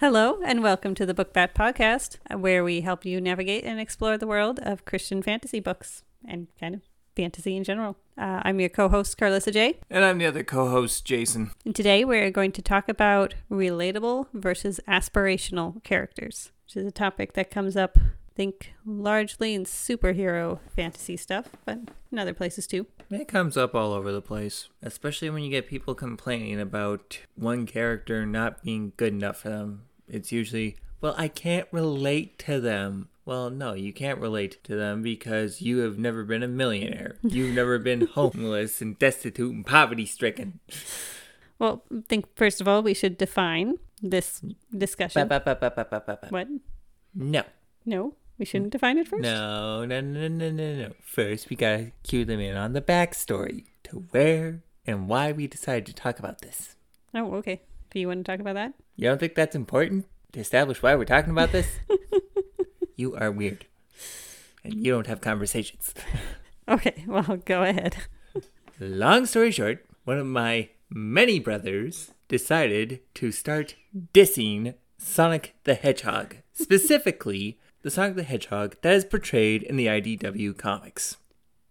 Hello, and welcome to the Book Bat Podcast, where we help you navigate and explore the world of Christian fantasy books and kind of fantasy in general. Uh, I'm your co host, Karlissa J. And I'm the other co host, Jason. And today we're going to talk about relatable versus aspirational characters, which is a topic that comes up, I think, largely in superhero fantasy stuff, but in other places too. It comes up all over the place, especially when you get people complaining about one character not being good enough for them. It's usually, well, I can't relate to them. Well, no, you can't relate to them because you have never been a millionaire. You've never been homeless and destitute and poverty stricken. Well, I think first of all we should define this discussion. Ba, ba, ba. What? No. No, we shouldn't define it first. No, no, no, no, no, no. First, we gotta cue them in on the backstory to where and why we decided to talk about this. Oh, okay. Do you want to talk about that? You don't think that's important to establish why we're talking about this? you are weird. And you don't have conversations. Okay, well, go ahead. Long story short, one of my many brothers decided to start dissing Sonic the Hedgehog. Specifically, the Sonic the Hedgehog that is portrayed in the IDW comics.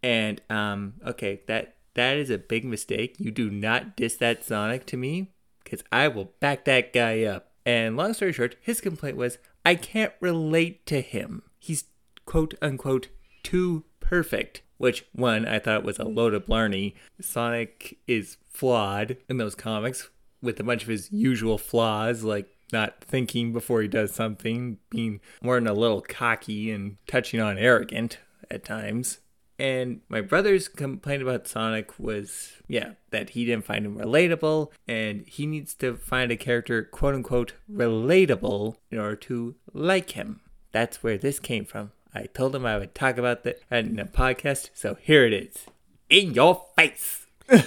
And um okay, that that is a big mistake. You do not diss that Sonic to me cuz I will back that guy up. And long story short, his complaint was I can't relate to him. He's quote unquote too perfect. Which one I thought was a load of blarney. Sonic is flawed in those comics with a bunch of his usual flaws, like not thinking before he does something, being more than a little cocky and touching on arrogant at times. And my brother's complaint about Sonic was, yeah, that he didn't find him relatable, and he needs to find a character, quote unquote, relatable in order to like him. That's where this came from. I told him I would talk about that in a podcast, so here it is. In your face!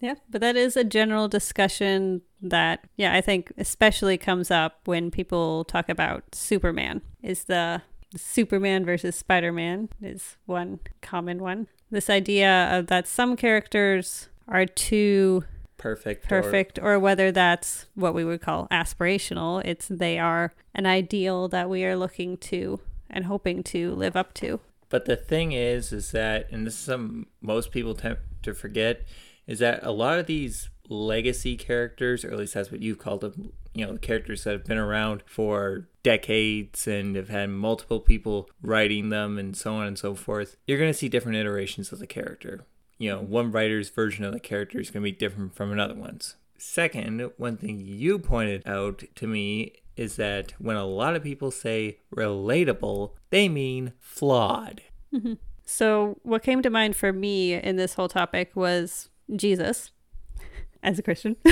Yeah, but that is a general discussion that, yeah, I think especially comes up when people talk about Superman. Is the Superman versus Spider Man is one common one. This idea of that some characters are too Perfect. perfect, or whether that's what we would call aspirational. It's they are an ideal that we are looking to and hoping to live up to. But the thing is, is that, and this is something most people tend to forget, is that a lot of these legacy characters, or at least that's what you've called them, you know, characters that have been around for decades and have had multiple people writing them and so on and so forth, you're going to see different iterations of the character. You know, one writer's version of the character is going to be different from another one's. Second, one thing you pointed out to me is that when a lot of people say relatable, they mean flawed. Mm-hmm. So, what came to mind for me in this whole topic was Jesus as a Christian.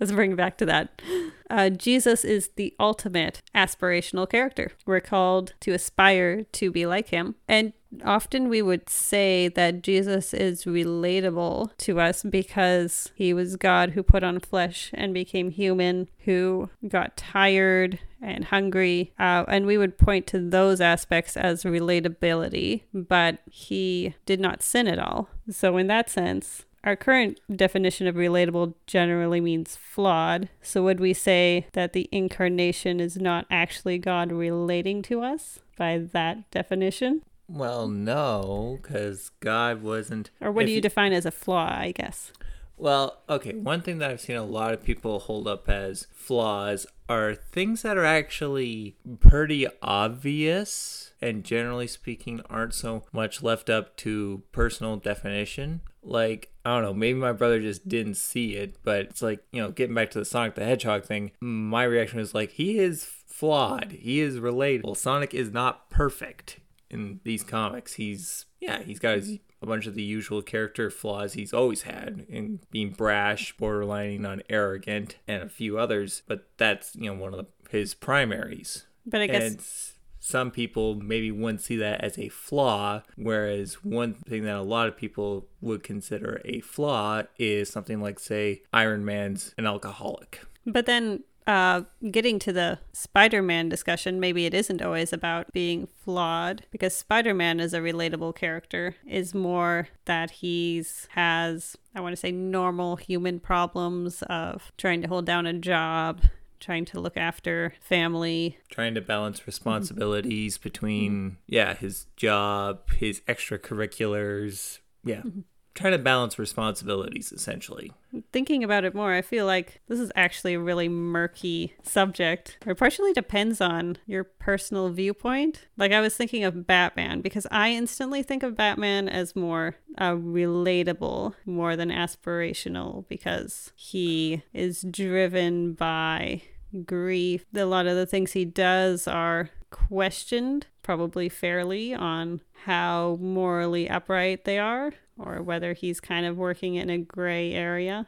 Let's bring it back to that. Uh, Jesus is the ultimate aspirational character. We're called to aspire to be like him. And often we would say that Jesus is relatable to us because he was God who put on flesh and became human, who got tired and hungry. Uh, and we would point to those aspects as relatability, but he did not sin at all. So, in that sense, our current definition of relatable generally means flawed. So, would we say that the incarnation is not actually God relating to us by that definition? Well, no, because God wasn't. Or what do you define as a flaw, I guess? Well, okay, one thing that I've seen a lot of people hold up as flaws are things that are actually pretty obvious and generally speaking aren't so much left up to personal definition. Like, I don't know, maybe my brother just didn't see it, but it's like, you know, getting back to the Sonic the Hedgehog thing, my reaction was like, he is flawed. He is relatable. Sonic is not perfect in these comics. He's yeah, he's got his, a bunch of the usual character flaws he's always had in being brash, borderlining on arrogant, and a few others. But that's you know one of the, his primaries. But I guess some people maybe wouldn't see that as a flaw, whereas one thing that a lot of people would consider a flaw is something like, say, Iron Man's an alcoholic. But then, uh, getting to the Spider Man discussion, maybe it isn't always about being flawed because Spider Man is a relatable character, is more that he's has, I want to say, normal human problems of trying to hold down a job, trying to look after family. Trying to balance mm-hmm. responsibilities between, mm-hmm. yeah, his job, his extracurriculars. Yeah. Mm-hmm. Trying to balance responsibilities, essentially. Thinking about it more, I feel like this is actually a really murky subject. It partially depends on your personal viewpoint. Like, I was thinking of Batman because I instantly think of Batman as more uh, relatable more than aspirational because he is driven by grief. A lot of the things he does are questioned, probably fairly, on how morally upright they are or whether he's kind of working in a gray area.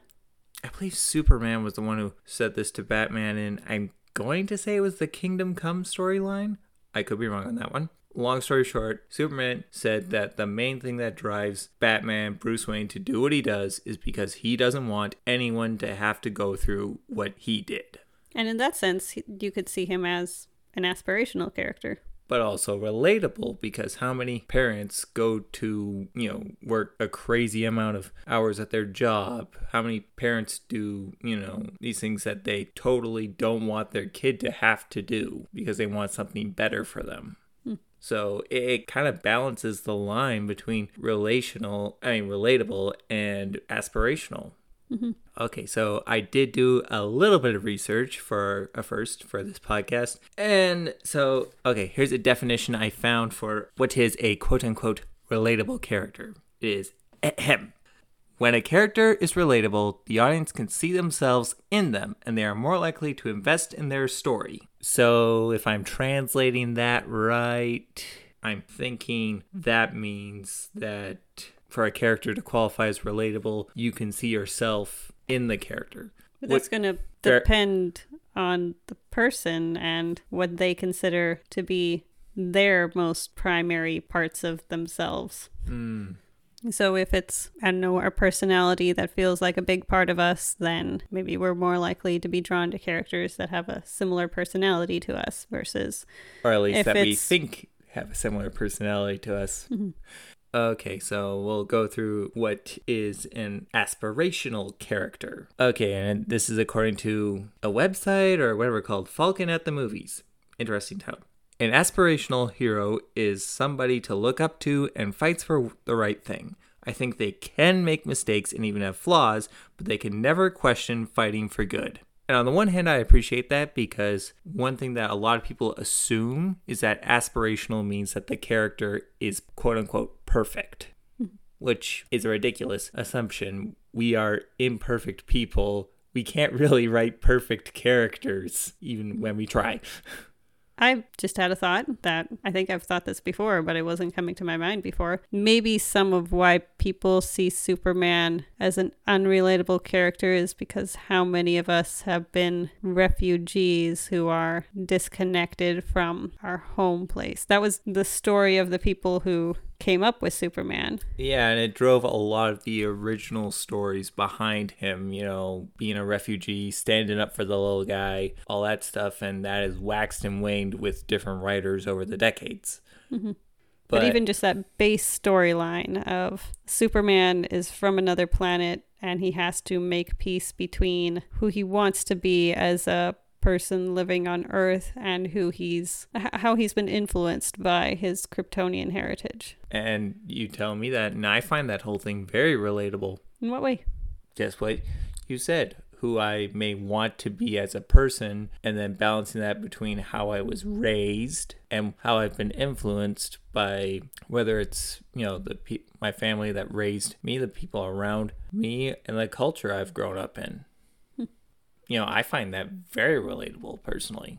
I believe Superman was the one who said this to Batman, and I'm going to say it was the Kingdom Come storyline. I could be wrong on that one. Long story short, Superman said that the main thing that drives Batman, Bruce Wayne, to do what he does is because he doesn't want anyone to have to go through what he did. And in that sense, you could see him as an aspirational character. but also relatable because how many parents go to, you know, work a crazy amount of hours at their job? How many parents do, you know, these things that they totally don't want their kid to have to do because they want something better for them? Hmm. So it, it kind of balances the line between relational, I mean, relatable and aspirational. Mm-hmm. Okay, so I did do a little bit of research for a first for this podcast. And so, okay, here's a definition I found for what is a quote unquote relatable character. It is ahem. When a character is relatable, the audience can see themselves in them and they are more likely to invest in their story. So, if I'm translating that right, I'm thinking that means that for a character to qualify as relatable, you can see yourself in the character. But that's going to depend on the person and what they consider to be their most primary parts of themselves. Mm, So if it's, I don't know, our personality that feels like a big part of us, then maybe we're more likely to be drawn to characters that have a similar personality to us versus or at least that we think have a similar personality to us. Okay, so we'll go through what is an aspirational character. Okay, and this is according to a website or whatever called Falcon at the Movies. Interesting title. An aspirational hero is somebody to look up to and fights for the right thing. I think they can make mistakes and even have flaws, but they can never question fighting for good. And on the one hand, I appreciate that because one thing that a lot of people assume is that aspirational means that the character is quote unquote perfect, which is a ridiculous assumption. We are imperfect people. We can't really write perfect characters, even when we try. I just had a thought that I think I've thought this before, but it wasn't coming to my mind before. Maybe some of why people see Superman as an unrelatable character is because how many of us have been refugees who are disconnected from our home place. That was the story of the people who came up with Superman. Yeah, and it drove a lot of the original stories behind him, you know, being a refugee, standing up for the little guy, all that stuff, and that has waxed and waned with different writers over the decades. Mm-hmm. But, even just that base storyline of Superman is from another planet and he has to make peace between who he wants to be as a person living on Earth and who he's how he's been influenced by his Kryptonian heritage. and you tell me that, and I find that whole thing very relatable. In what way? Just what you said, who I may want to be as a person, and then balancing that between how I was raised and how I've been influenced by whether it's you know the pe- my family that raised me, the people around me, and the culture I've grown up in. You know, I find that very relatable personally.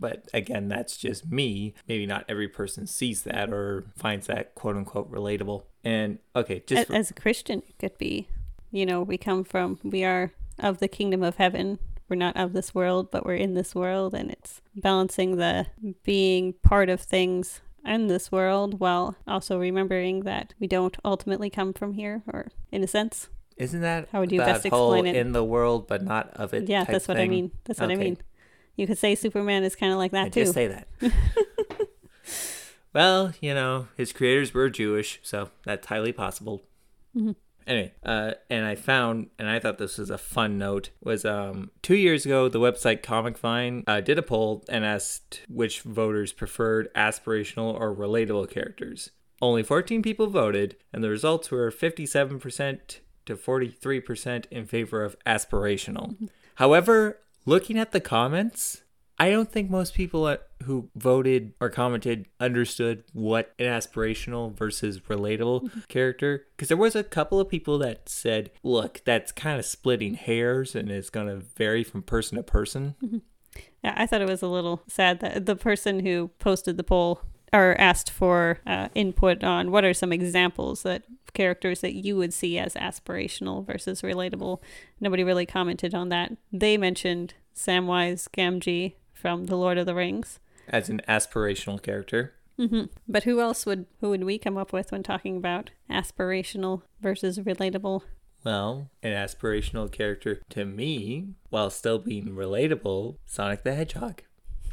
But again, that's just me. Maybe not every person sees that or finds that quote unquote relatable. And okay, just A- for- as a Christian, it could be, you know, we come from, we are of the kingdom of heaven. We're not of this world, but we're in this world, and it's balancing the being part of things in this world while also remembering that we don't ultimately come from here, or in a sense. Isn't that How would you best explain it? in the world but not of it? yeah, that's what I mean. That's what I mean. You could say Superman is kind of like that I too. just say that. well, you know, his creators were Jewish, so that's highly possible. Mhm. Anyway, uh, and I found, and I thought this was a fun note, was um, two years ago, the website Comic Vine uh, did a poll and asked which voters preferred aspirational or relatable characters. Only 14 people voted, and the results were 57% to 43% in favor of aspirational. However, looking at the comments, I don't think most people who voted or commented understood what an aspirational versus relatable character. Because there was a couple of people that said, "Look, that's kind of splitting hairs and it's going to vary from person to person." Yeah, I thought it was a little sad that the person who posted the poll or asked for uh, input on what are some examples that characters that you would see as aspirational versus relatable. Nobody really commented on that. They mentioned Samwise Gamgee from The Lord of the Rings. As an aspirational character, hmm But who else would who would we come up with when talking about aspirational versus relatable? well, an aspirational character to me, while still being relatable, Sonic the Hedgehog.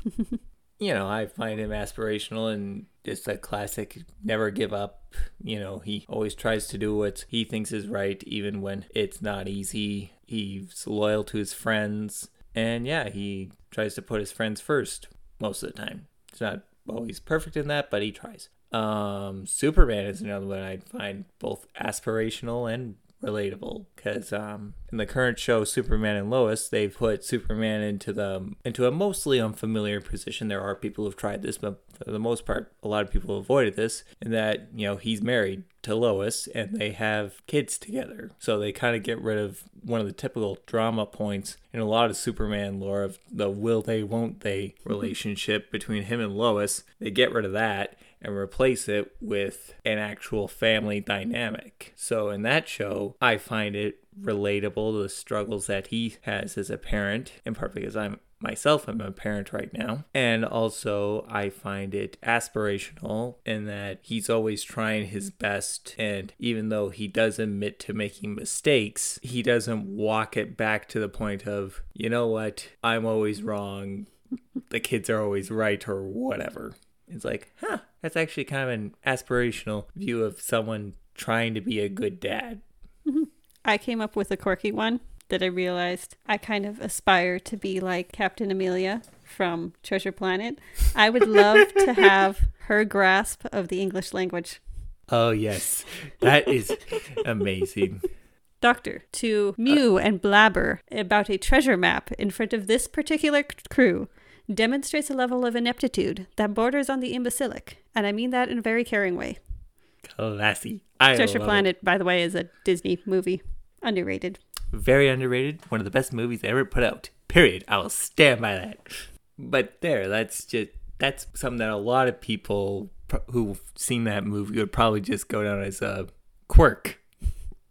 you know, I find him aspirational and just a classic never give up. You know, he always tries to do what he thinks is right, even when it's not easy. He's loyal to his friends. And yeah, he tries to put his friends first most of the time. It's not always perfect in that, but he tries. Um, Superman is another one I find both aspirational and relatable because um, in the current show Superman and Lois they've put Superman into the into a mostly unfamiliar position. There are people who've tried this but for the most part a lot of people avoided this in that you know he's married to Lois and they have kids together. So they kind of get rid of one of the typical drama points in a lot of Superman lore of the will they won't they relationship between him and Lois. They get rid of that and replace it with an actual family dynamic. So in that show, I find it relatable to the struggles that he has as a parent, in part because I'm myself I'm a parent right now. And also I find it aspirational in that he's always trying his best and even though he does admit to making mistakes, he doesn't walk it back to the point of, you know what, I'm always wrong. The kids are always right or whatever. It's like, huh, that's actually kind of an aspirational view of someone trying to be a good dad. Mm-hmm. I came up with a quirky one that I realized I kind of aspire to be like Captain Amelia from Treasure Planet. I would love to have her grasp of the English language. Oh, yes. That is amazing. Doctor, to mew and blabber about a treasure map in front of this particular c- crew demonstrates a level of ineptitude that borders on the imbecilic, and I mean that in a very caring way. Classy. I Treasure love it. Planet, by the way, is a Disney movie. Underrated. Very underrated. One of the best movies ever put out. Period. I will stand by that. But there, that's just that's something that a lot of people who've seen that movie would probably just go down as a quirk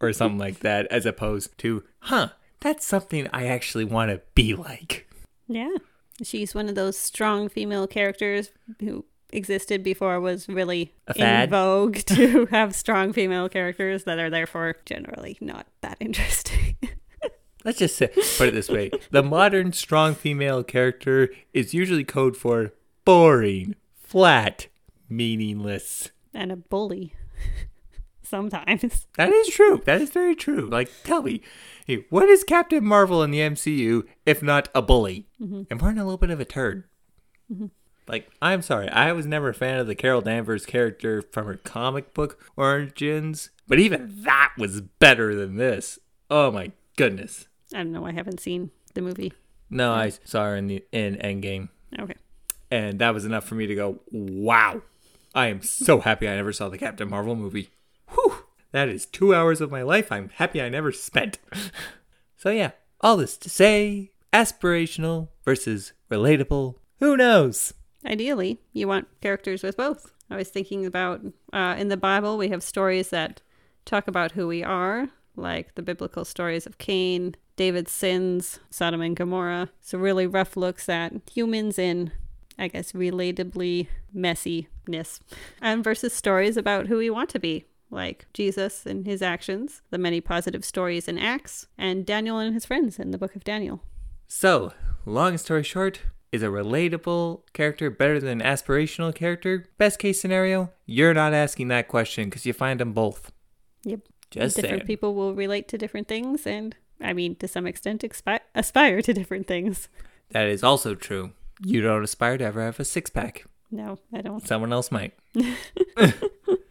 or something like that, as opposed to, huh, that's something I actually want to be like. Yeah. She's one of those strong female characters who existed before was really in vogue to have strong female characters that are therefore generally not that interesting. Let's just say, put it this way: the modern strong female character is usually code for boring, flat, meaningless. and a bully sometimes. That is true. That is very true. Like, tell me, hey, what is Captain Marvel in the MCU if not a bully? Mm-hmm. And we're a little bit of a turd. Mm-hmm. Like, I'm sorry, I was never a fan of the Carol Danvers character from her comic book origins, but even that was better than this. Oh my goodness. I don't know. I haven't seen the movie. No, I saw her in the in Endgame. Okay. and that was enough for me to go, wow, I am so happy I never saw the Captain Marvel movie. That is two hours of my life I'm happy I never spent. so, yeah, all this to say aspirational versus relatable. Who knows? Ideally, you want characters with both. I was thinking about uh, in the Bible, we have stories that talk about who we are, like the biblical stories of Cain, David's sins, Sodom and Gomorrah. So, really rough looks at humans in, I guess, relatably messiness, and versus stories about who we want to be, like Jesus and his actions, the many positive stories in Acts, and Daniel and his friends in the book of Daniel. So, long story short, is a relatable character better than an aspirational character? Best case scenario, you're not asking that question because you find them both. Yep. Just different saying. people will relate to different things, and I mean, to some extent, expi- aspire to different things. That is also true. You don't aspire to ever have a six pack. No, I don't. Someone else might.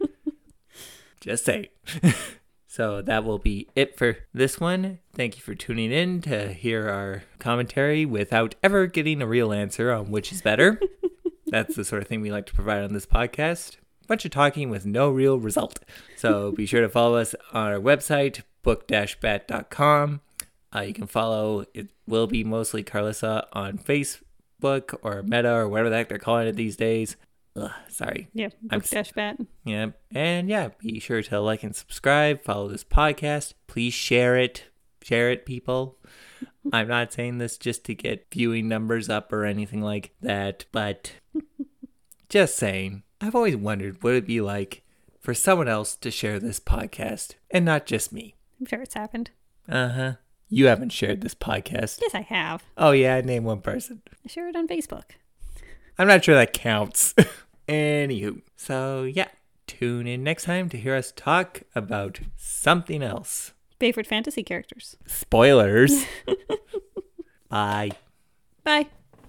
Just say. so that will be it for this one. Thank you for tuning in to hear our commentary without ever getting a real answer on which is better. That's the sort of thing we like to provide on this podcast. bunch of talking with no real result. So be sure to follow us on our website, book-bat.com. Uh, you can follow, it will be mostly Karlissa on Facebook or Meta or whatever the heck they're calling it these days. Ugh, sorry. Yeah, I'm book dash bat. Yeah. And yeah, be sure to like and subscribe, follow this podcast. Please share it. Share it, people. I'm not saying this just to get viewing numbers up or anything like that, but just saying. I've always wondered what it'd be like for someone else to share this podcast and not just me. I'm sure it's happened. Uh huh. You haven't shared this podcast. Yes, I have. Oh, yeah, name one person. I share it on Facebook. I'm not sure that counts. Anywho, so yeah, tune in next time to hear us talk about something else. Favorite fantasy characters. Spoilers. Bye. Bye.